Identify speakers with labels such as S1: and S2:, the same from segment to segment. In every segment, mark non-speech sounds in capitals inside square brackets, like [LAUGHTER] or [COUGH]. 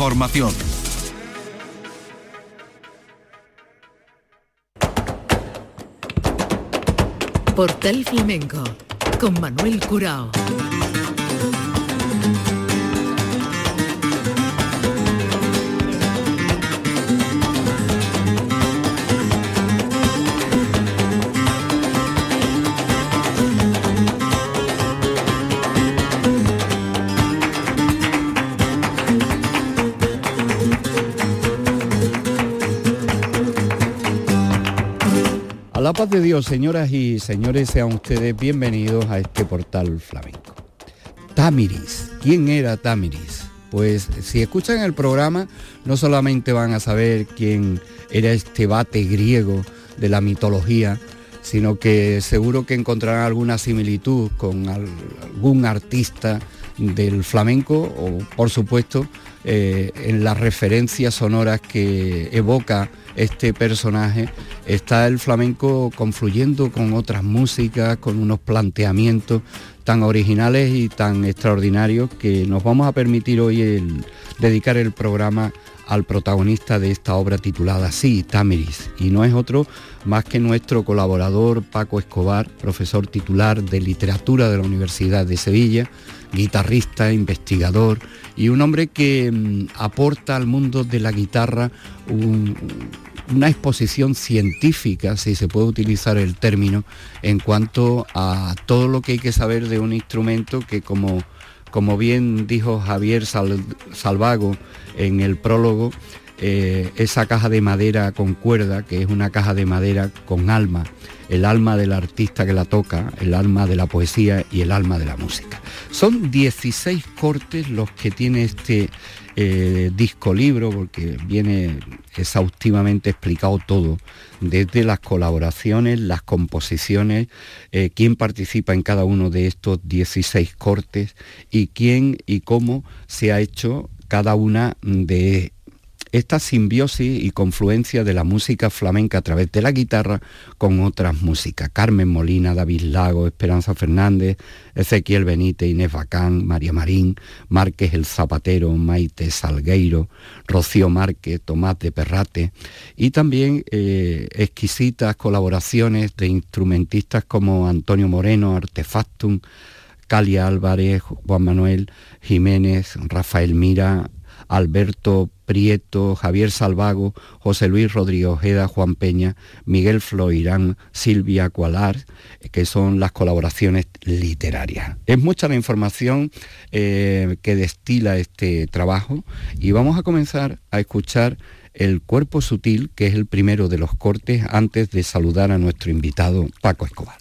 S1: Formación.
S2: Portal Flamenco con Manuel Curao.
S3: La paz de Dios, señoras y señores, sean ustedes bienvenidos a este portal flamenco. Tamiris, ¿quién era Tamiris? Pues si escuchan el programa, no solamente van a saber quién era este bate griego de la mitología, sino que seguro que encontrarán alguna similitud con algún artista del flamenco o, por supuesto, eh, en las referencias sonoras que evoca este personaje, está el flamenco confluyendo con otras músicas, con unos planteamientos tan originales y tan extraordinarios que nos vamos a permitir hoy dedicar el programa al protagonista de esta obra titulada Sí, Tamiris, y no es otro más que nuestro colaborador Paco Escobar, profesor titular de literatura de la Universidad de Sevilla, guitarrista, investigador y un hombre que mm, aporta al mundo de la guitarra una exposición científica, si se puede utilizar el término, en cuanto a todo lo que hay que saber de un instrumento que como, como bien dijo Javier Salvago en el prólogo, eh, esa caja de madera con cuerda, que es una caja de madera con alma, el alma del artista que la toca, el alma de la poesía y el alma de la música. Son 16 cortes los que tiene este eh, disco libro, porque viene exhaustivamente explicado todo, desde las colaboraciones, las composiciones, eh, quién participa en cada uno de estos 16 cortes y quién y cómo se ha hecho cada una de esta simbiosis y confluencia de la música flamenca a través de la guitarra con otras músicas. Carmen Molina, David Lago, Esperanza Fernández, Ezequiel Benítez, Inés Bacán, María Marín, Márquez el Zapatero, Maite Salgueiro, Rocío Márquez, Tomás de Perrate y también eh, exquisitas colaboraciones de instrumentistas como Antonio Moreno, Artefactum, Calia Álvarez, Juan Manuel Jiménez, Rafael Mira, Alberto Prieto, Javier Salvago, José Luis Rodríguez Ojeda, Juan Peña, Miguel Floirán, Silvia Cualar, que son las colaboraciones literarias. Es mucha la información eh, que destila este trabajo y vamos a comenzar a escuchar el cuerpo sutil, que es el primero de los cortes, antes de saludar a nuestro invitado Paco Escobar.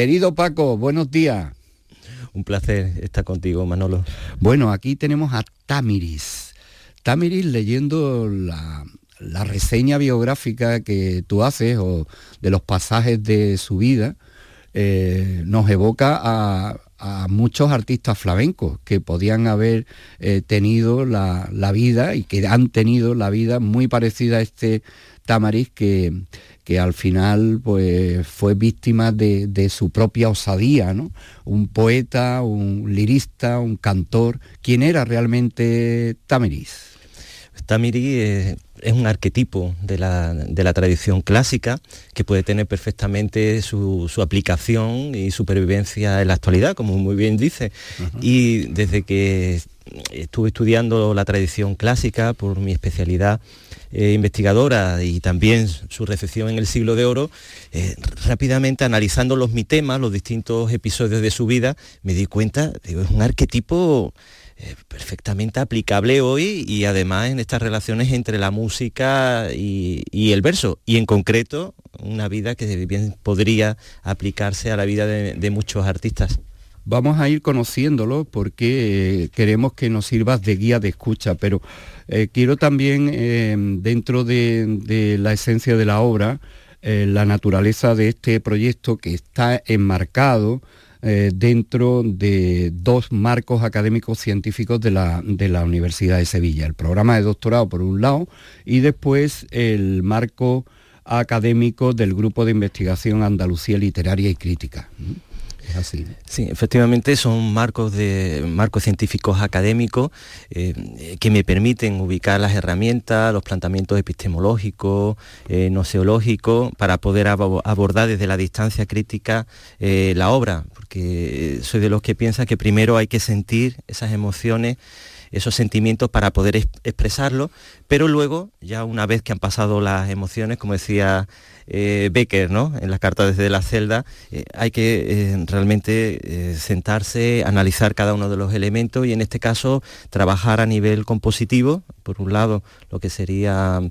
S3: Querido Paco, buenos días.
S4: Un placer estar contigo, Manolo.
S3: Bueno, aquí tenemos a Tamiris. Tamiris leyendo la, reseña biográfica que tú haces o de los pasajes de su vida, eh, nos evoca a, a muchos artistas flamencos que podían haber eh, tenido la, vida y que han tenido la vida muy parecida a este Tamariz que, que al final pues, fue víctima de, su propia osadía, ¿no? Un poeta, un lirista, un cantor. ¿Quién era realmente Tamariz?
S4: Tamiri es un arquetipo de la, tradición clásica que puede tener perfectamente su, aplicación y supervivencia en la actualidad, como muy bien dice. Y desde que estuve estudiando la tradición clásica por mi especialidad eh, investigadora y también su recepción en el siglo de oro, eh, rápidamente analizando los mitemas, los distintos episodios de su vida, me di cuenta, es un arquetipo eh, perfectamente aplicable hoy y además en estas relaciones entre la música y, el verso y en concreto una vida que bien podría aplicarse a la vida de, muchos artistas.
S3: Vamos a ir conociéndolo porque eh, queremos que nos sirvas de guía de escucha, pero eh, quiero también dentro de, la esencia de la obra, la naturaleza de este proyecto que está enmarcado eh, dentro de dos marcos académicos científicos de la, de la Universidad de Sevilla. El programa de doctorado por un lado y después el marco académico del Grupo de Investigación Andalucía Literaria y Crítica
S4: Sí, efectivamente son marcos, de, marcos científicos académicos eh, que me permiten ubicar las herramientas, los planteamientos epistemológicos, eh, noseológicos, para poder abordar desde la distancia crítica eh, la obra, porque soy de los que piensa que primero hay que sentir esas emociones esos sentimientos para poder expresarlos, pero luego, ya una vez que han pasado las emociones, como decía eh, Becker, ¿no? En las cartas desde la celda, eh, hay que eh, realmente sentarse, analizar cada uno de los elementos y en este caso trabajar a nivel compositivo, por un lado lo que serían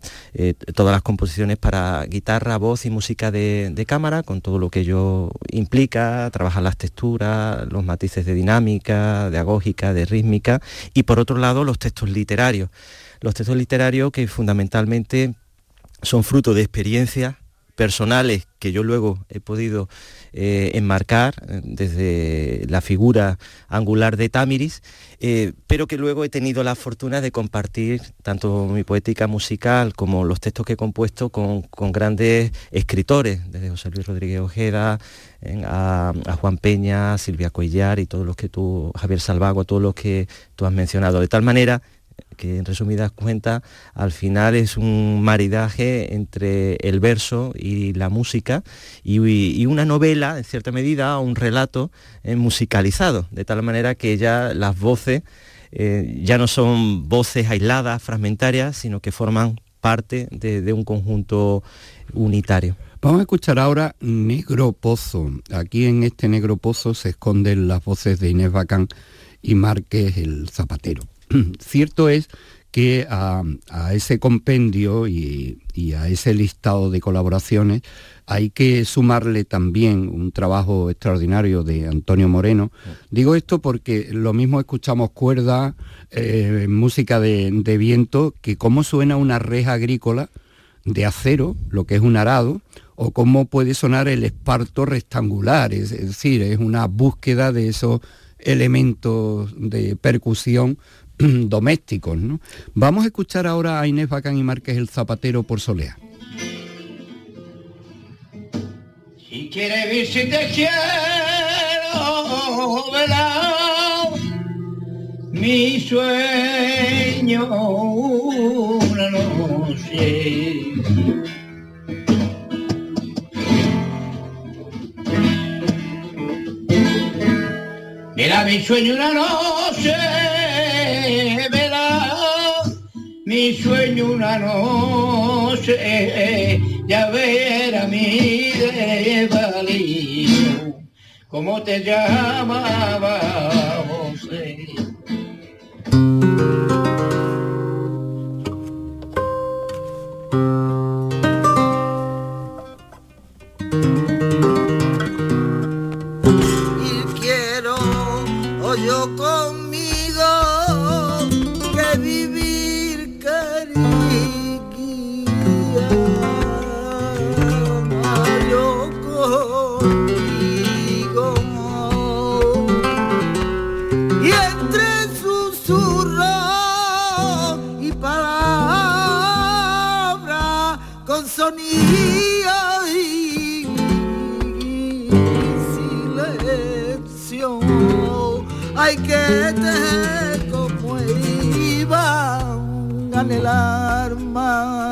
S4: todas las composiciones para guitarra, voz y música de, de, cámara, con todo lo que ello implica, trabajar las texturas, los matices de dinámica, de agógica, de rítmica, y por otro lado los textos literarios. Los textos literarios que fundamentalmente son fruto de experiencias personales que yo luego he podido eh, enmarcar eh, desde la figura angular de Tamiris, eh, pero que luego he tenido la fortuna de compartir tanto mi poética musical como los textos que he compuesto con, grandes escritores, desde José Luis Rodríguez Ojeda, a, a, Juan Peña, Silvia Cuellar y todos los que tú, Javier Salvago, todos los que tú has mencionado. De tal manera que en resumidas cuentas al final es un maridaje entre el verso y la música y, una novela, en cierta medida, un relato eh, musicalizado, de tal manera que ya las voces eh, ya no son voces aisladas, fragmentarias, sino que forman parte de, un conjunto unitario.
S3: Vamos a escuchar ahora Negro Pozo. Aquí en este Negro Pozo se esconden las voces de Inés Bacán y Márquez el Zapatero. [CLEARS THROAT] Cierto es que a, ese compendio y, a ese listado de colaboraciones hay que sumarle también un trabajo extraordinario de Antonio Moreno. Digo esto porque lo mismo escuchamos cuerda, eh, música de, viento, que cómo suena una reja agrícola de acero, lo que es un arado, o cómo puede sonar el esparto rectangular, es decir, es una búsqueda de esos elementos de percusión [CLEARS THROAT] domésticos. ¿no? Vamos a escuchar ahora a Inés Bacán y Márquez el Zapatero por Solea.
S1: Si quiere ver quiero, mi sueño una noche. Mira mi sueño una noche mi sueño una noche, ya ver mi desvalido, como te llamaba José.
S5: Iban el arma.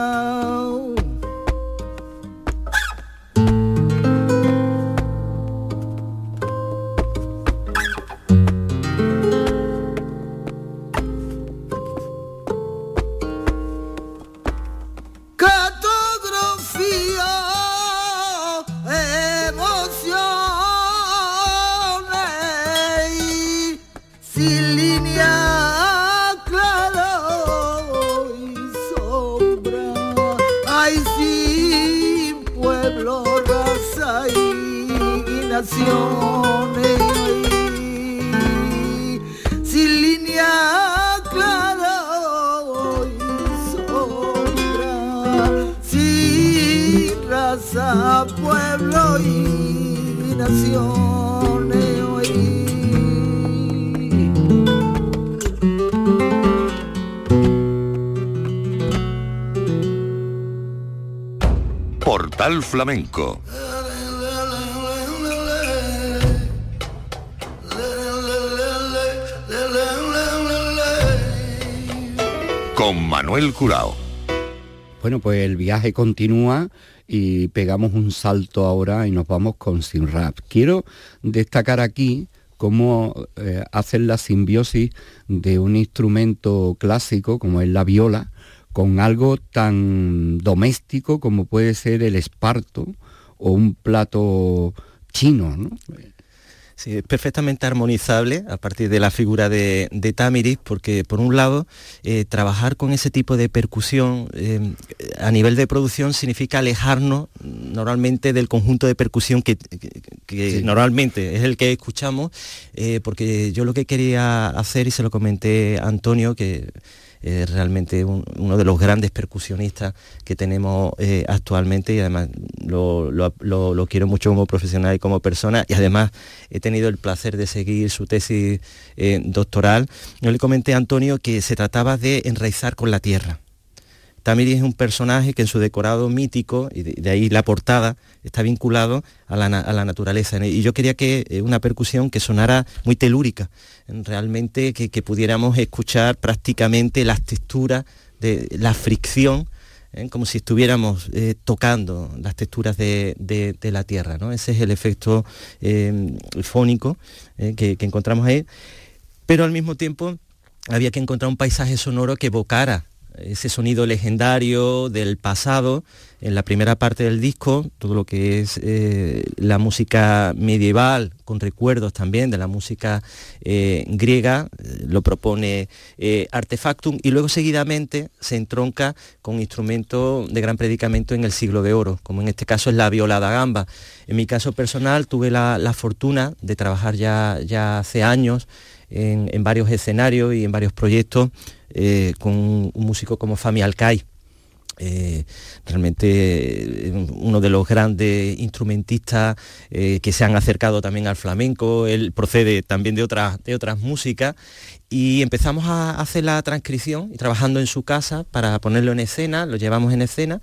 S6: Flamenco con Manuel Curao.
S3: Bueno, pues el viaje continúa y pegamos un salto ahora y nos vamos con Sin Rap. Quiero destacar aquí cómo eh, hacen la simbiosis de un instrumento clásico como es la viola con algo tan doméstico como puede ser el esparto o un plato chino. ¿no?
S4: Sí, es perfectamente armonizable a partir de la figura de, Tamiris, porque por un lado, eh, trabajar con ese tipo de percusión eh, a nivel de producción significa alejarnos normalmente del conjunto de percusión que, normalmente es el que escuchamos, eh, porque yo lo que quería hacer, y se lo comenté a Antonio, que es realmente uno de los grandes percusionistas que tenemos eh, actualmente y además lo, quiero mucho como profesional y como persona y además he tenido el placer de seguir su tesis eh, doctoral. Yo le comenté a Antonio que se trataba de enraizar con la tierra Tamiri es un personaje que en su decorado mítico, y de, ahí la portada, está vinculado a la, naturaleza. Y yo quería que eh, una percusión que sonara muy telúrica, realmente que, pudiéramos escuchar prácticamente las texturas, de la fricción, ¿eh? como si estuviéramos eh, tocando las texturas de, la tierra. ¿no? Ese es el efecto fónico que, que encontramos ahí. Pero al mismo tiempo había que encontrar un paisaje sonoro que evocara ese sonido legendario del pasado en la primera parte del disco, todo lo que es eh, la música medieval, con recuerdos también de la música eh, griega, eh, lo propone Artefactum, y luego seguidamente se entronca con instrumentos de gran predicamento en el siglo de oro, como en este caso es la viola da gamba. En mi caso personal tuve la, fortuna de trabajar ya, ya hace años en, varios escenarios y en varios proyectos eh, con un músico como Fami Alcai. Eh, realmente eh, uno de los grandes instrumentistas que se han acercado también al flamenco, él procede también de otras, de otras músicas. Y empezamos a hacer la transcripción y trabajando en su casa para ponerlo en escena, lo llevamos en escena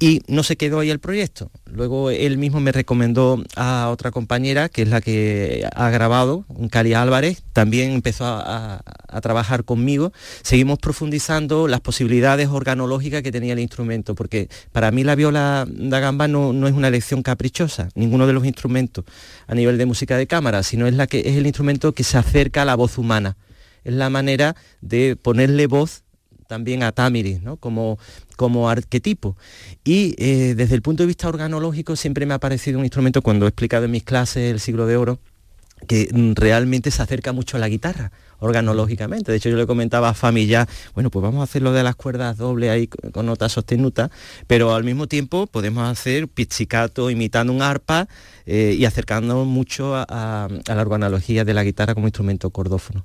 S4: y no se quedó ahí el proyecto. Luego él mismo me recomendó a otra compañera, que es la que ha grabado, Cali Álvarez, también empezó a, trabajar conmigo. Seguimos profundizando las posibilidades organológicas que tenía el instrumento, porque para mí la viola da gamba no, no, es una elección caprichosa, ninguno de los instrumentos a nivel de música de cámara, sino es, la que, es el instrumento que se acerca a la voz humana. Es la manera de ponerle voz también a Tamiris, ¿no? como, como arquetipo. Y eh, desde el punto de vista organológico siempre me ha parecido un instrumento, cuando he explicado en mis clases el siglo de oro, que mm, realmente se acerca mucho a la guitarra organológicamente. De hecho, yo le comentaba a Fami ya, bueno, pues vamos a hacer lo de las cuerdas dobles ahí con notas sostenutas, pero al mismo tiempo podemos hacer pizzicato imitando un arpa eh, y acercándonos mucho a la organología de la guitarra como instrumento cordófono.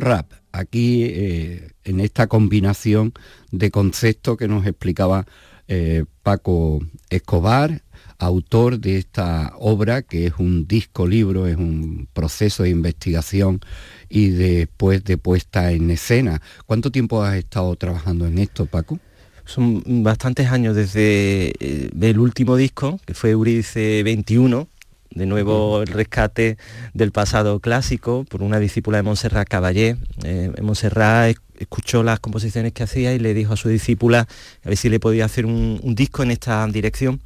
S3: Rap, aquí eh, en esta combinación de conceptos que nos explicaba eh, Paco Escobar, autor de esta obra, que es un disco libro, es un proceso de investigación y después de puesta en escena. ¿Cuánto tiempo has estado trabajando en esto, Paco?
S4: Son bastantes años desde eh, el último disco, que fue Euridice 21, de nuevo el rescate del pasado clásico por una discípula de Montserrat Caballé. Eh, Montserrat escuchó las composiciones que hacía y le dijo a su discípula a ver si le podía hacer un, disco en esta dirección.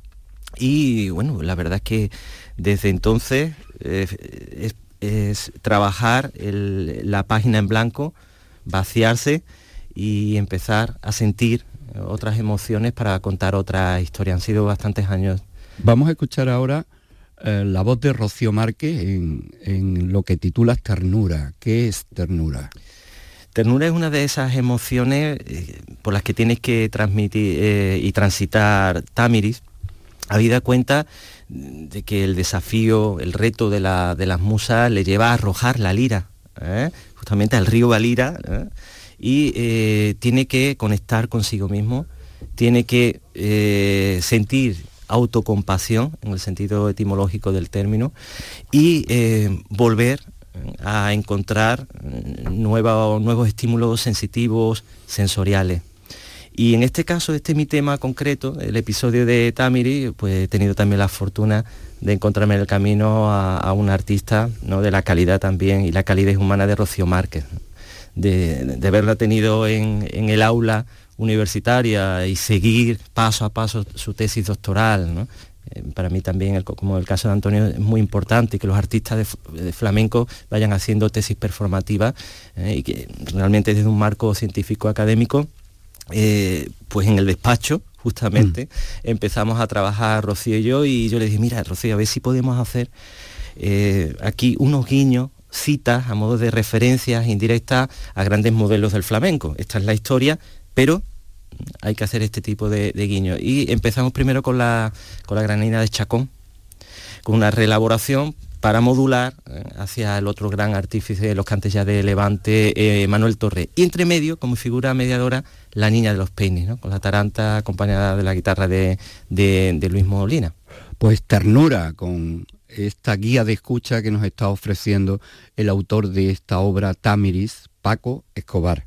S4: Y bueno, la verdad es que desde entonces eh, es, trabajar la página en blanco, vaciarse y empezar a sentir otras emociones para contar otra historia. Han sido bastantes años.
S3: Vamos a escuchar ahora eh, la voz de Rocío Márquez en, lo que titulas ternura. ¿Qué es ternura?
S4: Ternura es una de esas emociones eh, por las que tienes que transmitir eh, y transitar Tamiris, habida cuenta de que el desafío, el reto de, las musas le lleva a arrojar la lira, justamente al río Valira, y tiene que conectar consigo mismo, tiene que sentir autocompasión, en el sentido etimológico del término, y eh, volver a encontrar eh, nuevos estímulos sensitivos, sensoriales. Y en este caso, este es mi tema concreto, el episodio de Tamiri, pues he tenido también la fortuna de encontrarme en el camino a, un artista ¿no? de la calidad también, y la calidad humana de Rocío Márquez, de, de, haberla tenido en, en el aula universitaria y seguir paso a paso su tesis doctoral. Eh, para mí también, el, como el caso de Antonio, es muy importante que los artistas de, flamenco vayan haciendo tesis performativas eh, y que realmente desde un marco científico académico, eh, pues en el despacho justamente mm. empezamos a trabajar Rocío y yo y yo le dije, mira Rocío, a ver si podemos hacer aquí unos guiños citas a modo de referencias indirectas a grandes modelos del flamenco. Esta es la historia, pero hay que hacer este tipo de, guiños. Y empezamos primero con la, con la granina de Chacón, con una reelaboración para modular eh, hacia el otro gran artífice de los cantes de Levante, eh, Manuel Torre. Y entre medio, como figura mediadora, la niña de los peines, con la taranta acompañada de la guitarra de, de Luis Molina.
S3: Pues ternura con esta guía de escucha que nos está ofreciendo el autor de esta obra Tamiris, Paco Escobar.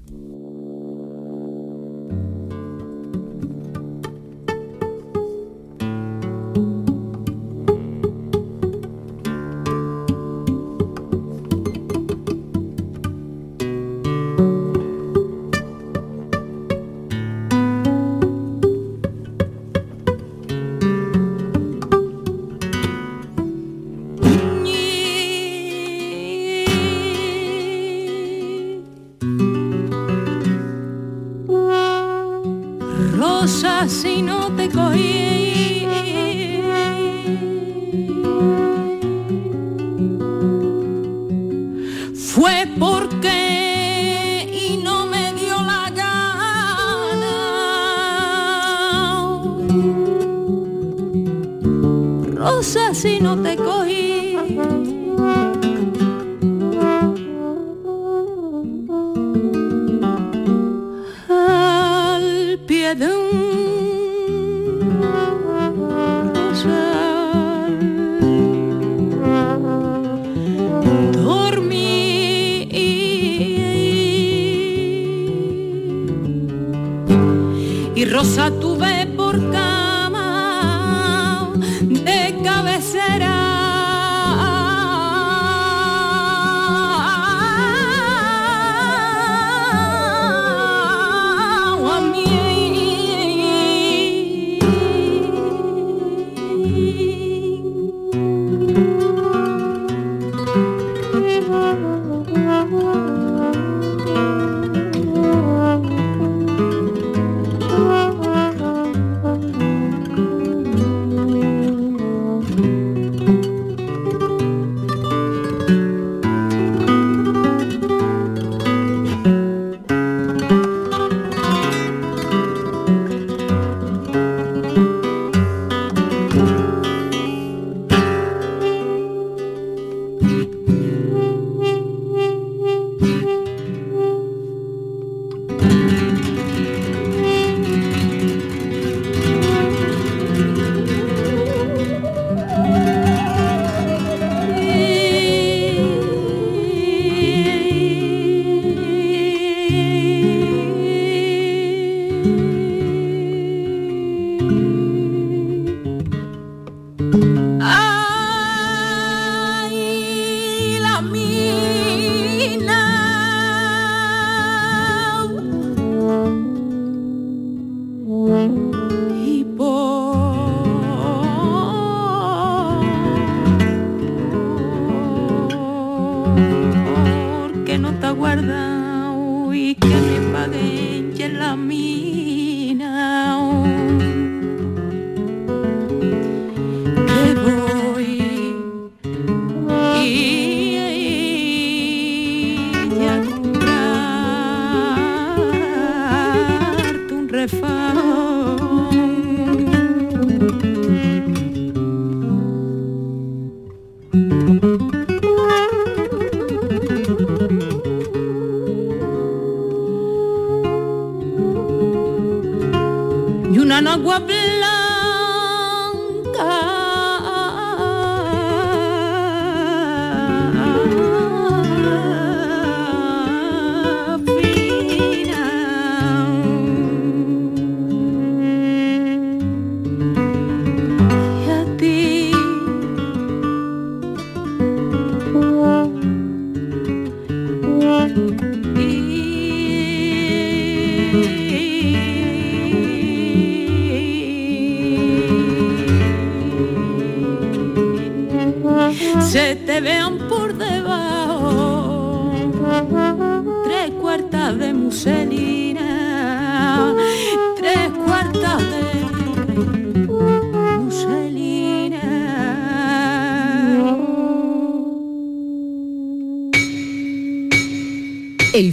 S7: Y una agua blanca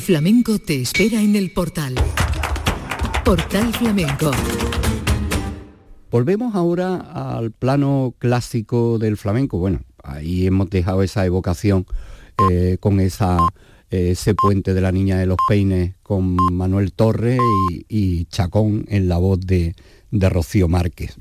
S2: flamenco te espera en el portal. Portal Flamenco.
S3: Volvemos ahora al plano clásico del flamenco. Bueno, ahí hemos dejado esa evocación eh, con esa, ese puente de la Niña de los Peines con Manuel Torres y, y Chacón en la voz de, de Rocío Márquez.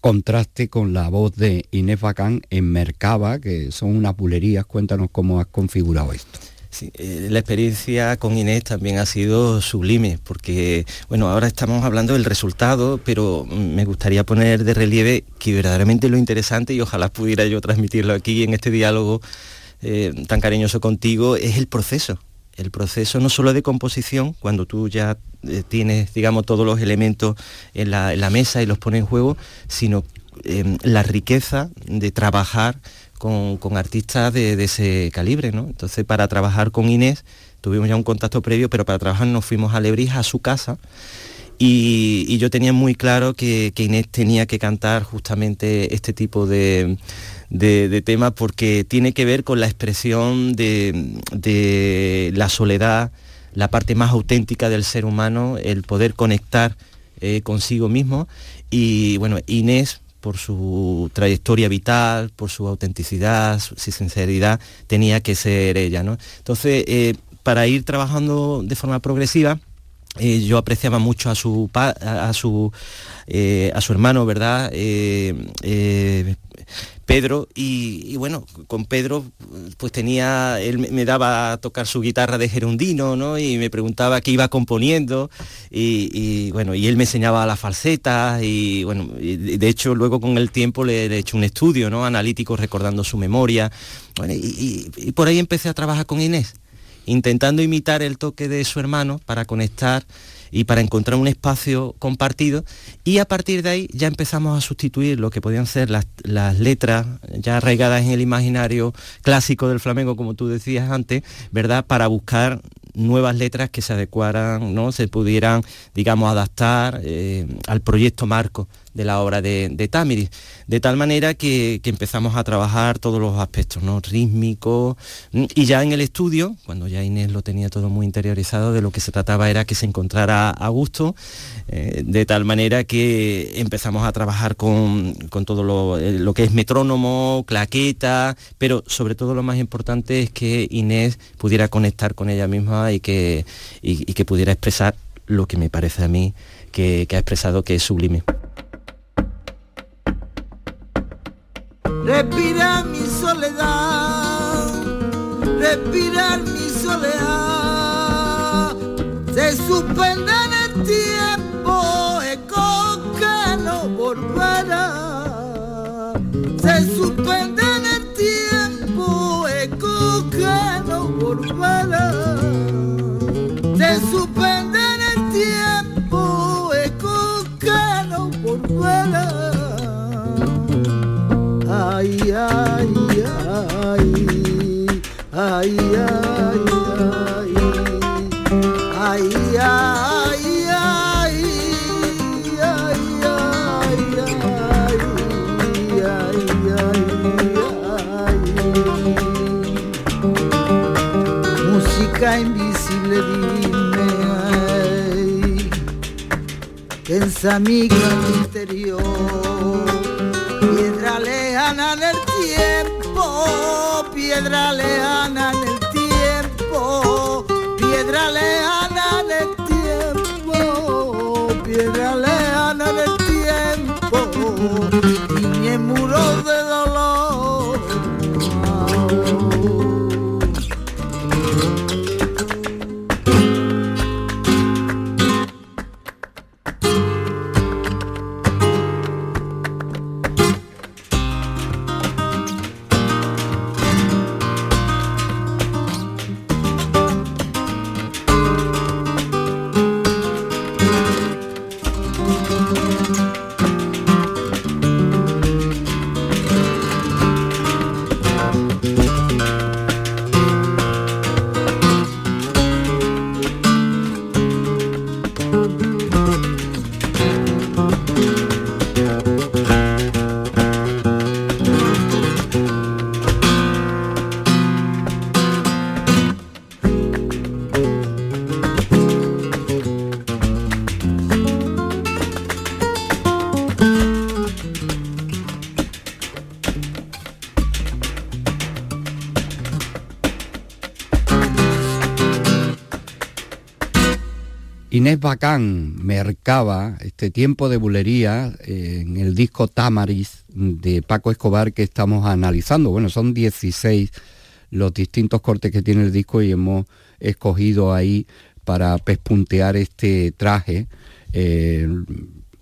S3: Contraste con la voz de Inés Bacán en Mercaba, que son unas bulerías. Cuéntanos cómo has configurado esto.
S4: Sí, eh, la experiencia con Inés también ha sido sublime, porque, bueno, ahora estamos hablando del resultado, pero me gustaría poner de relieve que verdaderamente lo interesante, y ojalá pudiera yo transmitirlo aquí en este diálogo eh, tan cariñoso contigo, es el proceso. El proceso no solo de composición, cuando tú ya eh, tienes, digamos, todos los elementos en la, mesa y los pones en juego, sino la riqueza de trabajar con, artistas de, ese calibre, ¿no? Entonces, para trabajar con Inés, tuvimos ya un contacto previo, pero para trabajar nos fuimos a Lebrija, a su casa, y, yo tenía muy claro que, Inés tenía que cantar justamente este tipo de, de, temas porque tiene que ver con la expresión de, de, la soledad, la parte más auténtica del ser humano, el poder conectar eh, consigo mismo. Y bueno, Inés por su trayectoria vital, por su autenticidad, su, sinceridad, tenía que ser ella. ¿no? Entonces, eh, para ir trabajando de forma progresiva, eh, yo apreciaba mucho a su, a su, eh, a su hermano, ¿verdad? Pedro y, bueno, con Pedro pues tenía, él me daba a tocar su guitarra de gerundino, ¿no? Y me preguntaba qué iba componiendo y, bueno, y él me enseñaba las falsetas y bueno, de hecho luego con el tiempo le, he hecho un estudio, ¿no? Analítico recordando su memoria. Y por ahí empecé a trabajar con Inés, intentando imitar el toque de su hermano para conectar y para encontrar un espacio compartido y a partir de ahí ya empezamos a sustituir lo que podían ser las, las, letras ya arraigadas en el imaginario clásico del flamenco, como tú decías antes, ¿verdad? Para buscar nuevas letras que se adecuaran, ¿no? Se pudieran, digamos, adaptar eh, al proyecto marco de la obra de, de Tamiris, de tal manera que, que, empezamos a trabajar todos los aspectos, ¿no? Rítmicos, y ya en el estudio, cuando ya Inés lo tenía todo muy interiorizado, de lo que se trataba era que se encontrara a gusto, eh, de tal manera que empezamos a trabajar con, con todo lo, eh, lo, que es metrónomo, claqueta, pero sobre todo lo más importante es que Inés pudiera conectar con ella misma y que, y, que pudiera expresar lo que me parece a mí que ha expresado que es sublime.
S5: Respirar mi soledad, respirar mi soledad, se suspende en el tiempo, eco que no volverá, se suspende ay, ay, ay, ay, ay, ay, ay, ay, ay, ay, música invisible, dime, tensa amiga misterio, piedra lejana del tiempo, piedra lejana
S3: Inés Bacán mercaba este tiempo de bulería eh, en el disco Tamaris de Paco Escobar que estamos analizando. Bueno, son 16 los distintos cortes que tiene el disco y hemos escogido ahí para pespuntear este traje eh,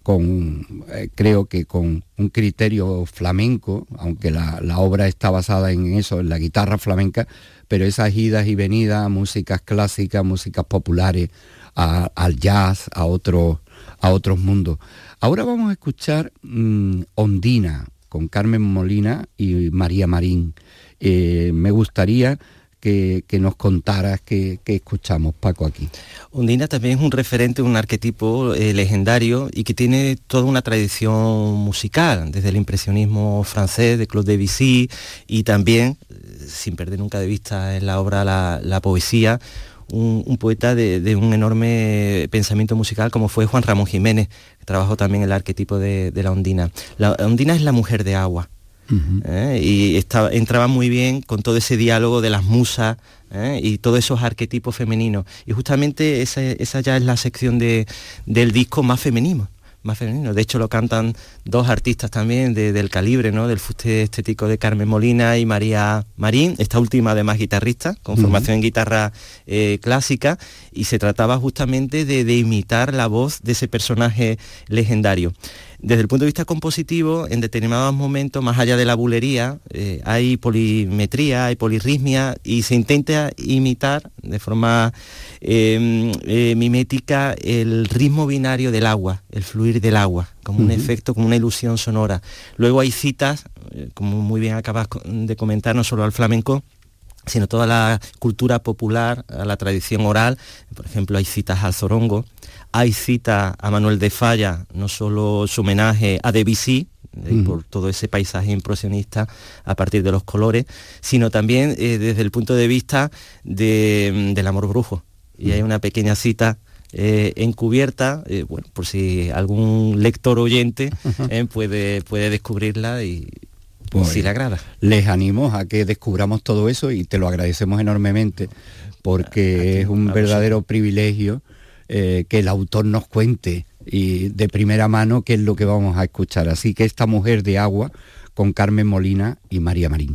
S3: con, eh, creo que con un criterio flamenco, aunque la, la obra está basada en eso, en la guitarra flamenca, pero esas idas y venidas, músicas clásicas, músicas populares, al jazz, a otros, a otros mundos. Ahora vamos a escuchar mm, Ondina con Carmen Molina y María Marín. Eh, me gustaría que, que nos contaras qué qué escuchamos, Paco, aquí.
S4: Ondina también es un referente, un arquetipo eh, legendario y que tiene toda una tradición musical, desde el impresionismo francés de Claude Debussy y también, eh, sin perder nunca de vista en la obra la, la poesía, un, un poeta de, de un enorme pensamiento musical como fue Juan Ramón Jiménez, que trabajó también el arquetipo de, de la ondina. La ondina es la mujer de agua. ¿eh? y estaba, entraba muy bien con todo ese diálogo de las musas ¿eh? y todos esos arquetipos femeninos. Y justamente esa, esa ya es la sección de, del disco más femenino. Más femenino. De hecho lo cantan dos artistas también de- del calibre, ¿no? Del fuste estético de Carmen Molina y María Marín, esta última además guitarrista, con formación en guitarra eh, clásica, y se trataba justamente de, de imitar la voz de ese personaje legendario. Desde el punto de vista compositivo, en determinados momentos, más allá de la bulería, eh, hay polimetría, hay polirritmia y se intenta imitar de forma eh, eh, mimética el ritmo binario del agua, el fluir del agua, como un efecto, como una ilusión sonora. Luego hay citas, eh, como muy bien acabas de comentar, no solo al flamenco, sino toda la cultura popular, a la tradición oral. Por ejemplo, hay citas al zorongo, hay citas a Manuel de Falla, no solo su homenaje a Debussy, eh, por todo ese paisaje impresionista a partir de los colores, sino también eh, desde el punto de vista de, mm, del amor brujo. Y hay una pequeña cita eh, encubierta, eh, bueno, por si algún lector oyente puede, puede descubrirla y
S3: Pues,
S4: si le agrada.
S3: Les animo a que descubramos todo eso y te lo agradecemos enormemente porque es un verdadero privilegio eh, que el autor nos cuente y de primera mano qué es lo que vamos a escuchar. Así que esta mujer de agua con Carmen Molina y María Marín.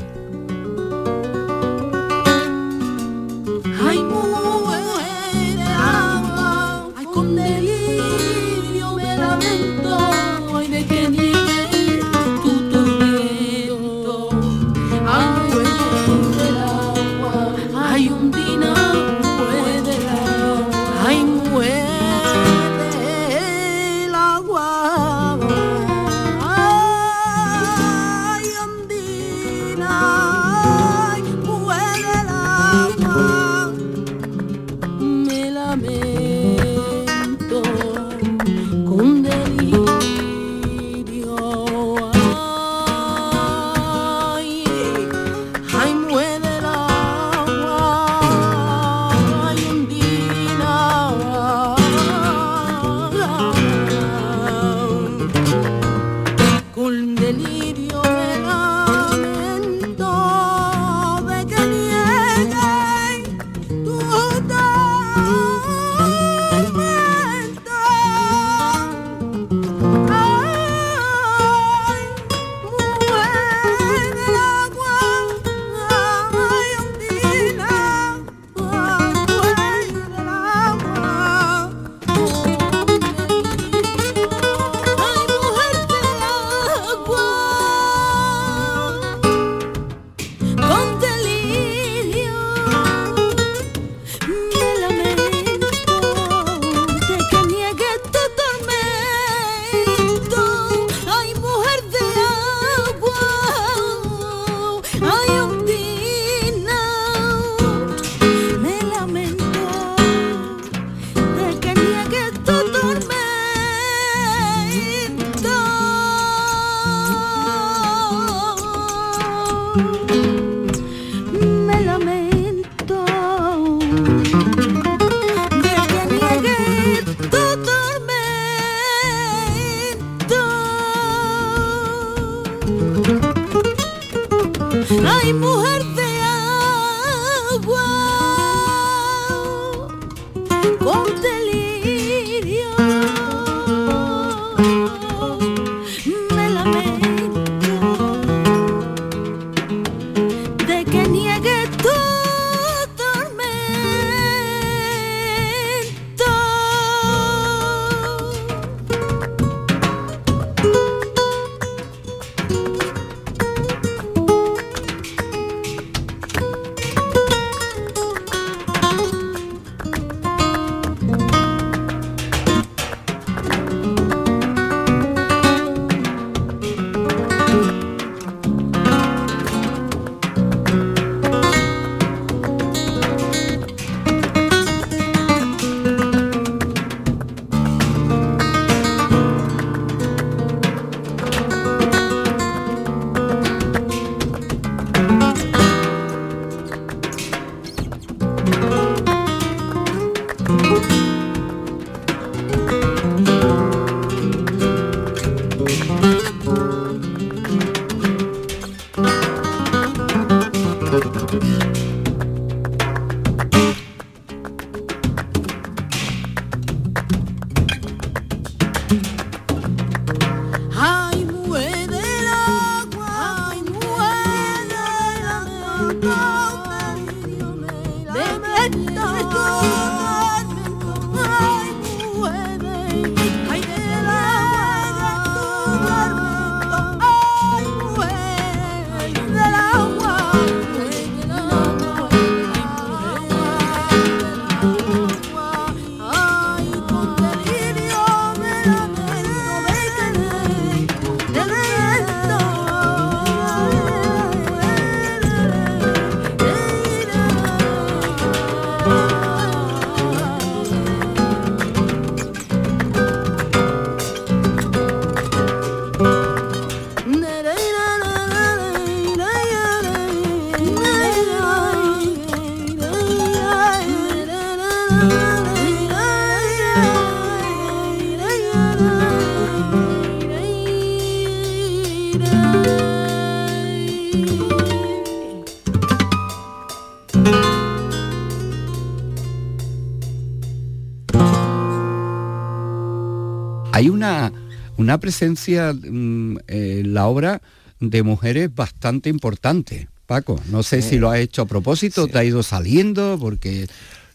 S3: Hay una, una presencia mm, en la obra de mujeres bastante importante. Paco, no sé si lo ha hecho a propósito, te ha ido saliendo, porque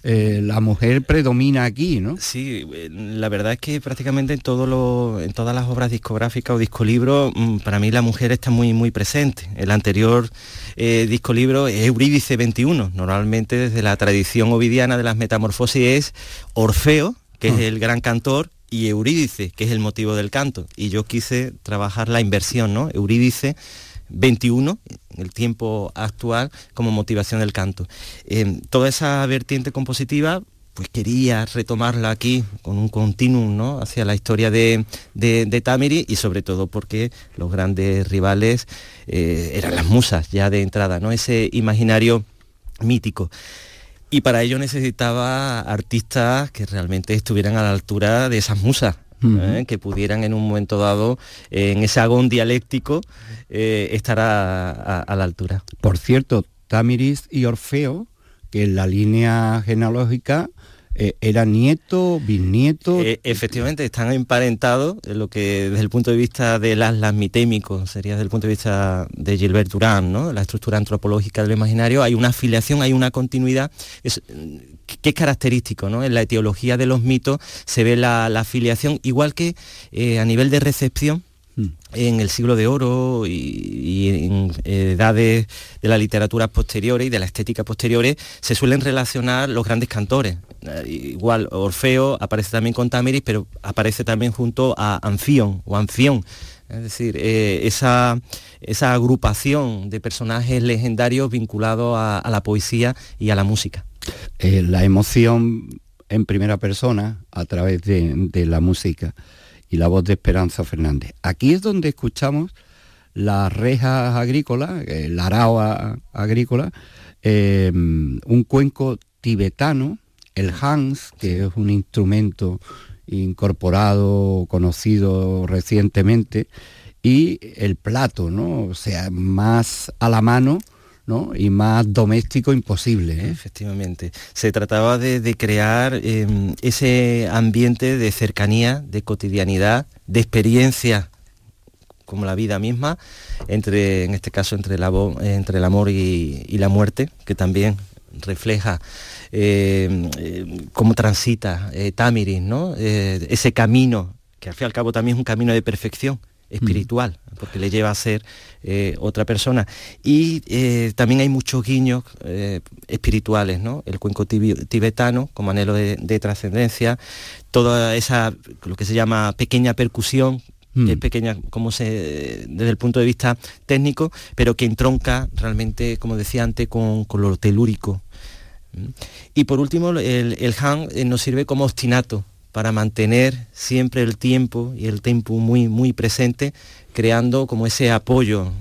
S3: eh, la mujer predomina aquí, ¿no?
S4: Sí, eh, la verdad es que prácticamente en, todo en todas las obras discográficas o discolibros, mm, para mí la mujer está muy, muy presente. El anterior eh, discolibro es Eurídice 21, normalmente desde la tradición ovidiana de las metamorfosis es Orfeo, que es ah. el gran cantor, y Eurídice, que es el motivo del canto. Y yo quise trabajar la inversión, ¿no? Eurídice 21, en el tiempo actual, como motivación del canto. Eh, toda esa vertiente compositiva, pues quería retomarla aquí con un continuum ¿no? hacia la historia de, de, Tamiri y sobre todo porque los grandes rivales eh, eran las musas ya de entrada, ¿no? ese imaginario mítico y para ello necesitaba artistas que realmente estuvieran a la altura de esas musas. ¿eh? que pudieran en un momento dado, en ese agón dialéctico, eh, estar a, la altura.
S3: Por cierto, Tamiris y Orfeo, que en la línea genealógica eh, ¿Era nieto, bisnieto?
S4: Eh, efectivamente, están emparentados, lo que desde el punto de vista del atlas mitémico, sería desde el punto de vista de Gilbert Durán, ¿no? la estructura antropológica del imaginario, hay una afiliación, hay una continuidad es, que es característico. ¿no? En la etiología de los mitos se ve la, afiliación, igual que eh, a nivel de recepción, mm. En el siglo de oro y, en edades de la literatura posteriores y de la estética posteriores se suelen relacionar los grandes cantores. Eh, igual Orfeo aparece también con Tamiris, pero aparece también junto a Anfión o Anfión. Es decir, eh, esa, esa, agrupación de personajes legendarios vinculados a, la poesía y a la música.
S3: Eh, la emoción en primera persona a través de, la música y la voz de Esperanza Fernández. Aquí es donde escuchamos las rejas agrícolas, el arao agrícola, un cuenco tibetano, el Hans, que es un instrumento incorporado, conocido recientemente, y el plato, ¿no? O sea, más a la mano, ¿no? y más doméstico imposible. ¿eh?
S4: Efectivamente. Se trataba de, crear em, ese ambiente de cercanía, de cotidianidad, de experiencia como la vida misma, entre, en este caso entre, entre el amor y, la muerte, que también refleja em, em, cómo transita eh, Tamiris, ¿no? Eh, ese camino, que al fin y al cabo también es un camino de perfección espiritual, porque le lleva a ser eh, otra persona. Y eh, también hay muchos guiños eh, espirituales, ¿no? El cuenco tibetano como anhelo de, trascendencia, toda esa, lo que se llama pequeña percusión, mm. pequeña como se desde el punto de vista técnico, pero que entronca realmente, como decía antes, con, lo telúrico. ¿Mm? Y por último, el, el Han nos sirve como ostinato, para mantener siempre el tiempo y el tempo muy, muy presente, creando como ese apoyo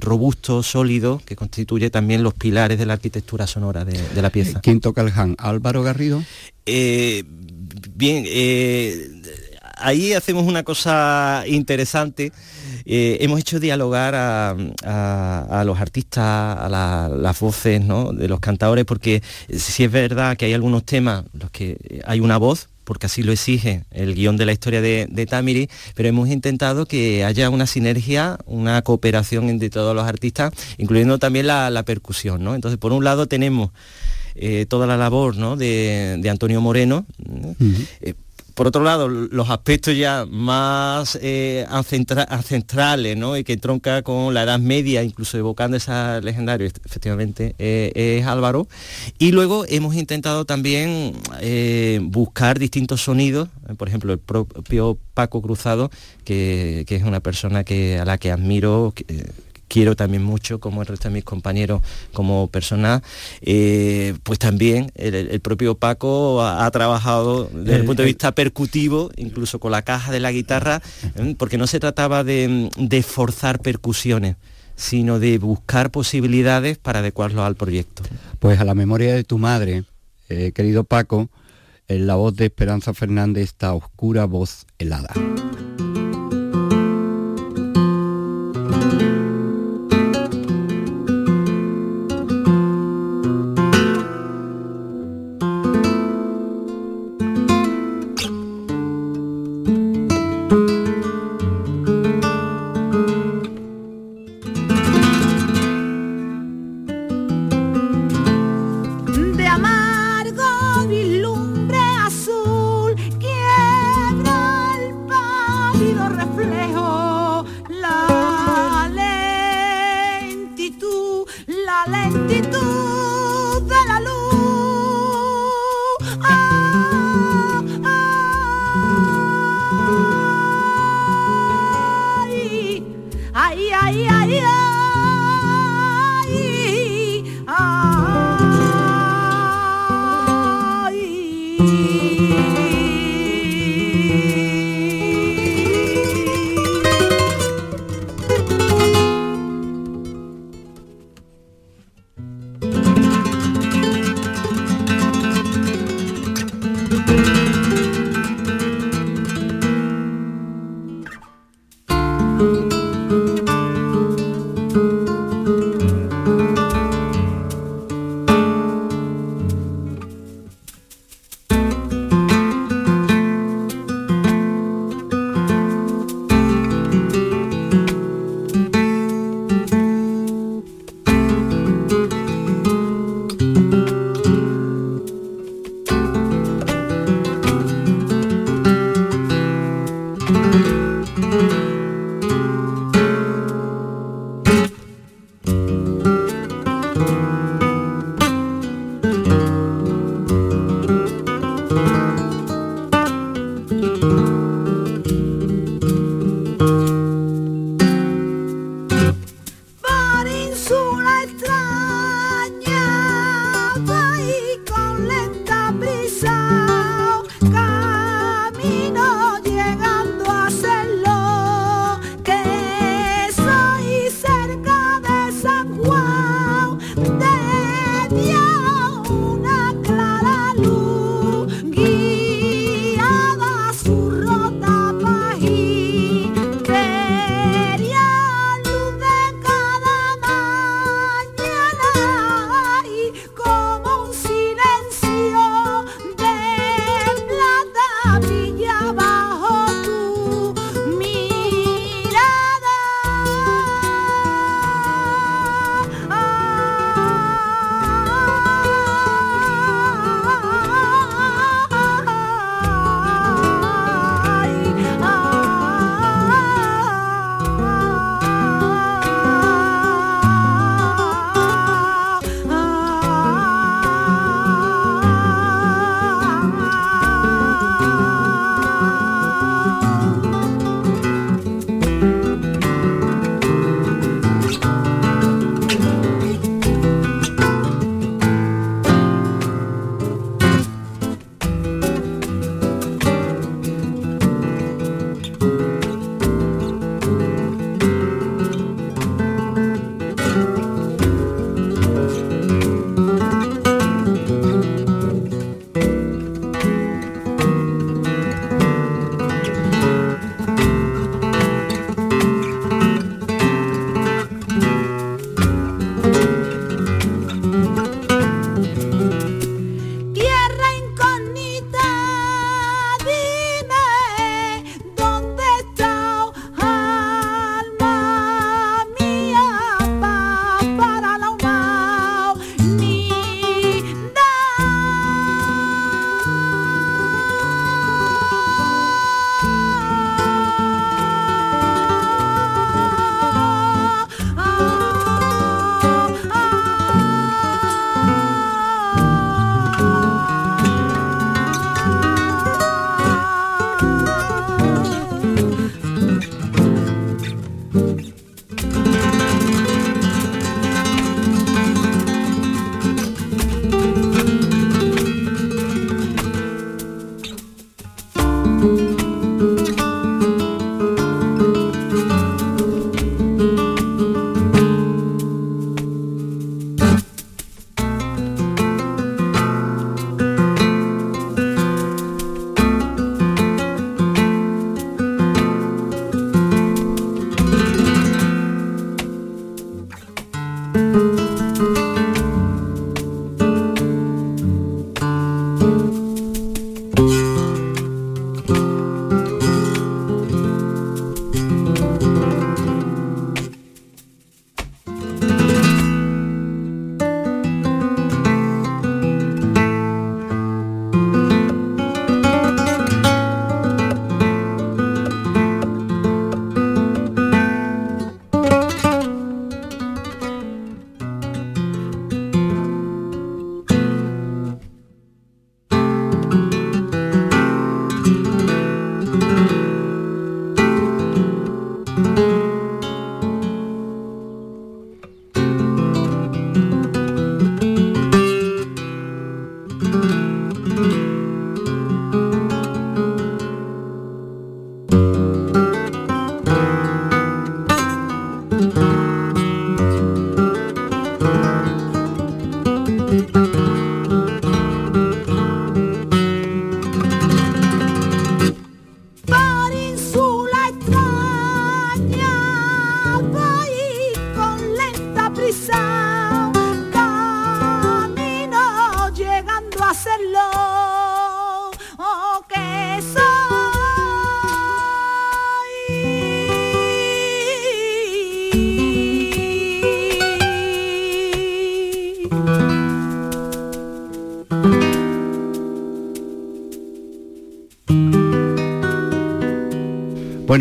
S4: robusto, sólido, que constituye también los pilares de la arquitectura sonora de, la pieza.
S3: ¿Quién toca el Han? ¿Álvaro Garrido?
S4: Eh, bien, eh, ahí hacemos una cosa interesante. Eh, hemos hecho dialogar a, los artistas, a las voces de los cantadores, porque si es verdad que hay algunos temas los que hay una voz, porque así lo exige el guion de la historia de, Tamiri, pero hemos intentado que haya una sinergia, una cooperación entre todos los artistas, incluyendo también la, percusión. ¿no? Entonces, por un lado tenemos eh, toda la labor de, Antonio Moreno, por otro lado, los aspectos ya más eh, ancestrales, ¿no? Y que tronca con la Edad Media, incluso evocando esa legendario, efectivamente, eh, es Álvaro. Y luego hemos intentado también eh, buscar distintos sonidos, por ejemplo, el propio Paco Cruzado, que, es una persona a la que admiro, quiero también mucho, como el resto de mis compañeros, como persona, eh, pues también el, propio Paco ha, trabajado desde el, punto de vista percutivo, incluso con la caja de la guitarra, ¿eh? porque no se trataba de, forzar percusiones sino de buscar posibilidades para adecuarlo al proyecto.
S3: Pues a la memoria de tu madre, eh, querido Paco, en la voz de Esperanza Fernández, esta oscura voz helada. lentitud.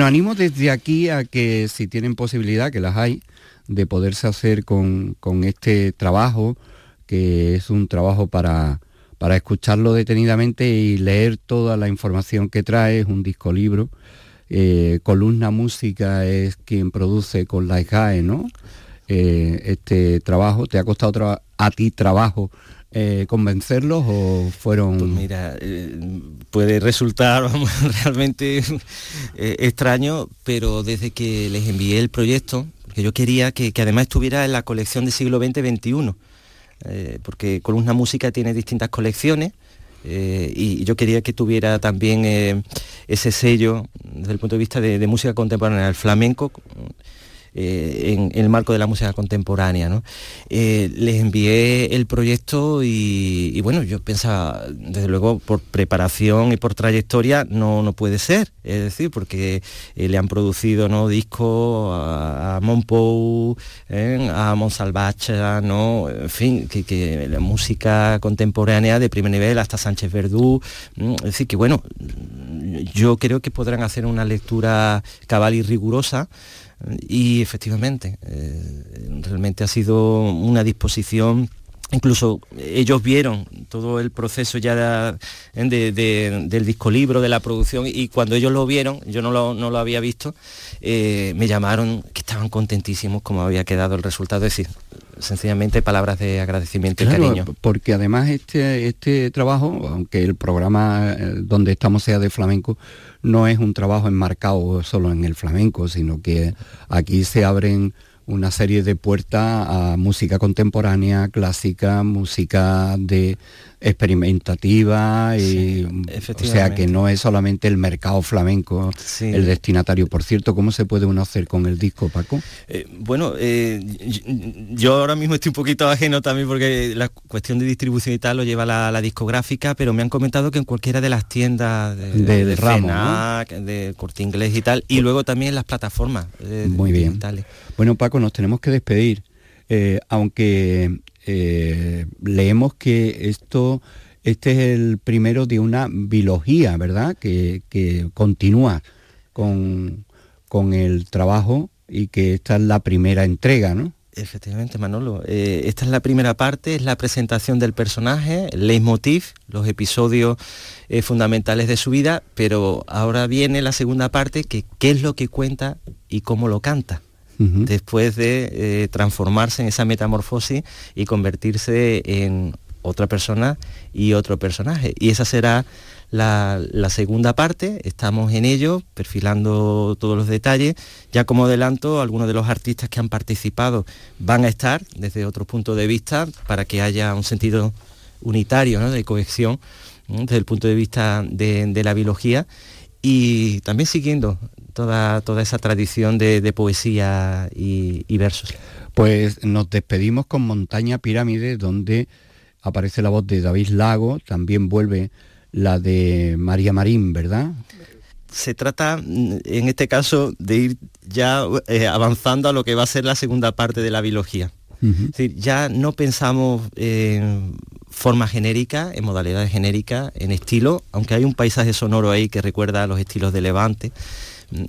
S3: Animo desde aquí a que si tienen posibilidad, que las hay, de poderse hacer con, este trabajo, que es un trabajo para, para escucharlo detenidamente y leer toda la información que trae, es un disco libro. Eh, Columna Música es quien produce con la IGAE, ¿no? Eh, este trabajo. ¿Te ha costado a ti trabajo eh, convencerlos o fueron...?
S4: Pues mira, eh, puede resultar [LAUGHS] realmente extraño, pero desde que les envié el proyecto, que yo quería que, además estuviera en la colección de siglo XX-XXI, porque Columna Música tiene distintas colecciones, y yo quería que tuviera también ese sello desde el punto de vista de, de música contemporánea, el flamenco, eh, en, el marco de la música contemporánea. Eh, les envié el proyecto y, bueno, yo pensaba, desde luego, por preparación y por trayectoria no, no puede ser, es decir, porque eh, le han producido ¿no? discos a, a Monpou, a Monsalvacha, ¿no? en fin, que, la música contemporánea de primer nivel hasta Sánchez Verdú, es decir, que bueno, yo creo que podrán hacer una lectura cabal y rigurosa y efectivamente, eh, realmente ha sido una disposición Incluso ellos vieron todo el proceso ya del disco libro, de la producción, y cuando ellos lo vieron, yo no lo, había visto, eh, me llamaron que estaban contentísimos como había quedado el resultado. Es decir, sencillamente palabras de agradecimiento y cariño.
S3: Porque además este, este trabajo, aunque el programa eh, donde estamos sea de flamenco, no es un trabajo enmarcado solo en el flamenco, sino que aquí se abren una serie de puertas a música contemporánea, clásica, música de experimentativa y o sea que no es solamente el mercado flamenco el destinatario. Por cierto, ¿cómo se puede uno hacer con el disco, Paco?
S4: Eh, bueno, eh, yo ahora mismo estoy un poquito ajeno también porque la cuestión de distribución y tal lo lleva la, discográfica, pero me han comentado que en cualquiera de las tiendas de,
S3: de,
S4: de, de Corte Inglés y tal, y pues luego también las plataformas
S3: eh, Muy bien. Bueno, Paco, nos tenemos que despedir. aunque leemos que esto este es el primero de una biología, ¿verdad? Que, continúa con, con, el trabajo y que esta es la primera entrega, ¿no?
S4: Efectivamente, Manolo. Eh, esta es la primera parte, es la presentación del personaje, el leitmotiv, los episodios eh, fundamentales de su vida, pero ahora viene la segunda parte, que qué es lo que cuenta y cómo lo canta. Después de eh, transformarse en esa metamorfosis y convertirse en otra persona y otro personaje. Y esa será la, segunda parte, estamos en ello, perfilando todos los detalles. Ya como adelanto, algunos de los artistas que han participado van a estar desde otro punto de vista para que haya un sentido unitario de cohesión desde el punto de vista de, la biología. Y también siguiendo toda, toda esa tradición de, poesía y, y versos.
S3: Pues nos despedimos con Montaña Pirámide, donde aparece la voz de David Lago, también vuelve la de María Marín, ¿verdad?
S4: Se trata, en este caso, de ir ya eh, avanzando a lo que va a ser la segunda parte de la biología. es decir, ya no pensamos en forma genérica, en modalidades genéricas, en estilo, aunque hay un paisaje sonoro ahí que recuerda a los estilos de Levante,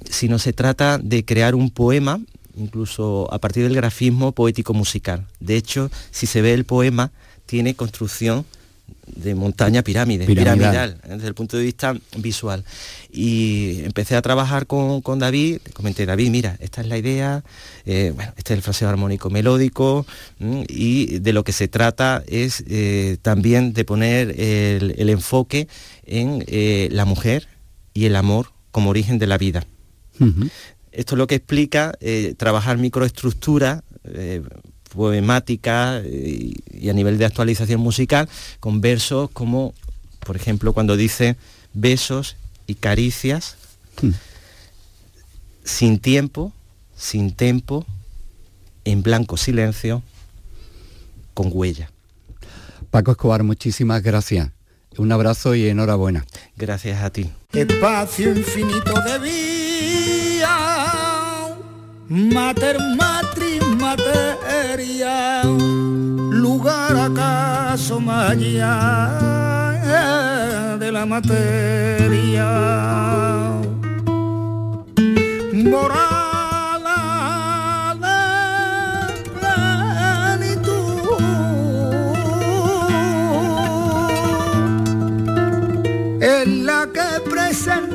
S4: sino se trata de crear un poema, incluso a partir del grafismo poético musical. De hecho, si se ve el poema, tiene construcción de montaña pirámide, piramidal. ¿eh? desde el punto de vista visual. Y empecé a trabajar con, David, comenté, David, mira, esta es la idea, eh, bueno, este es el fraseo armónico melódico, y de lo que se trata es eh, también de poner el, enfoque en la mujer y el amor como origen de la vida. Esto es lo que explica trabajar microestructura poemática eh, y a nivel de actualización musical, con versos como, por ejemplo, cuando dice besos y caricias, hmm. sin tiempo, sin tempo, en blanco silencio, con huella.
S3: Paco Escobar, muchísimas gracias. Un abrazo y enhorabuena.
S4: Gracias a ti.
S5: Espacio infinito de vida, mater matri materia, lugar acaso allá de la materia.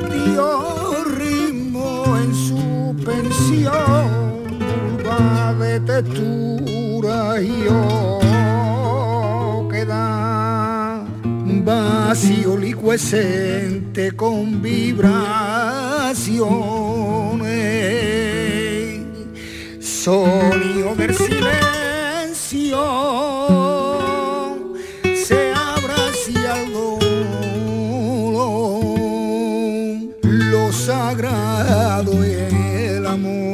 S6: Presentió ritmo en su pensión, de textura y queda vacío licuescente con vibraciones, sonido del silencio amor la vida.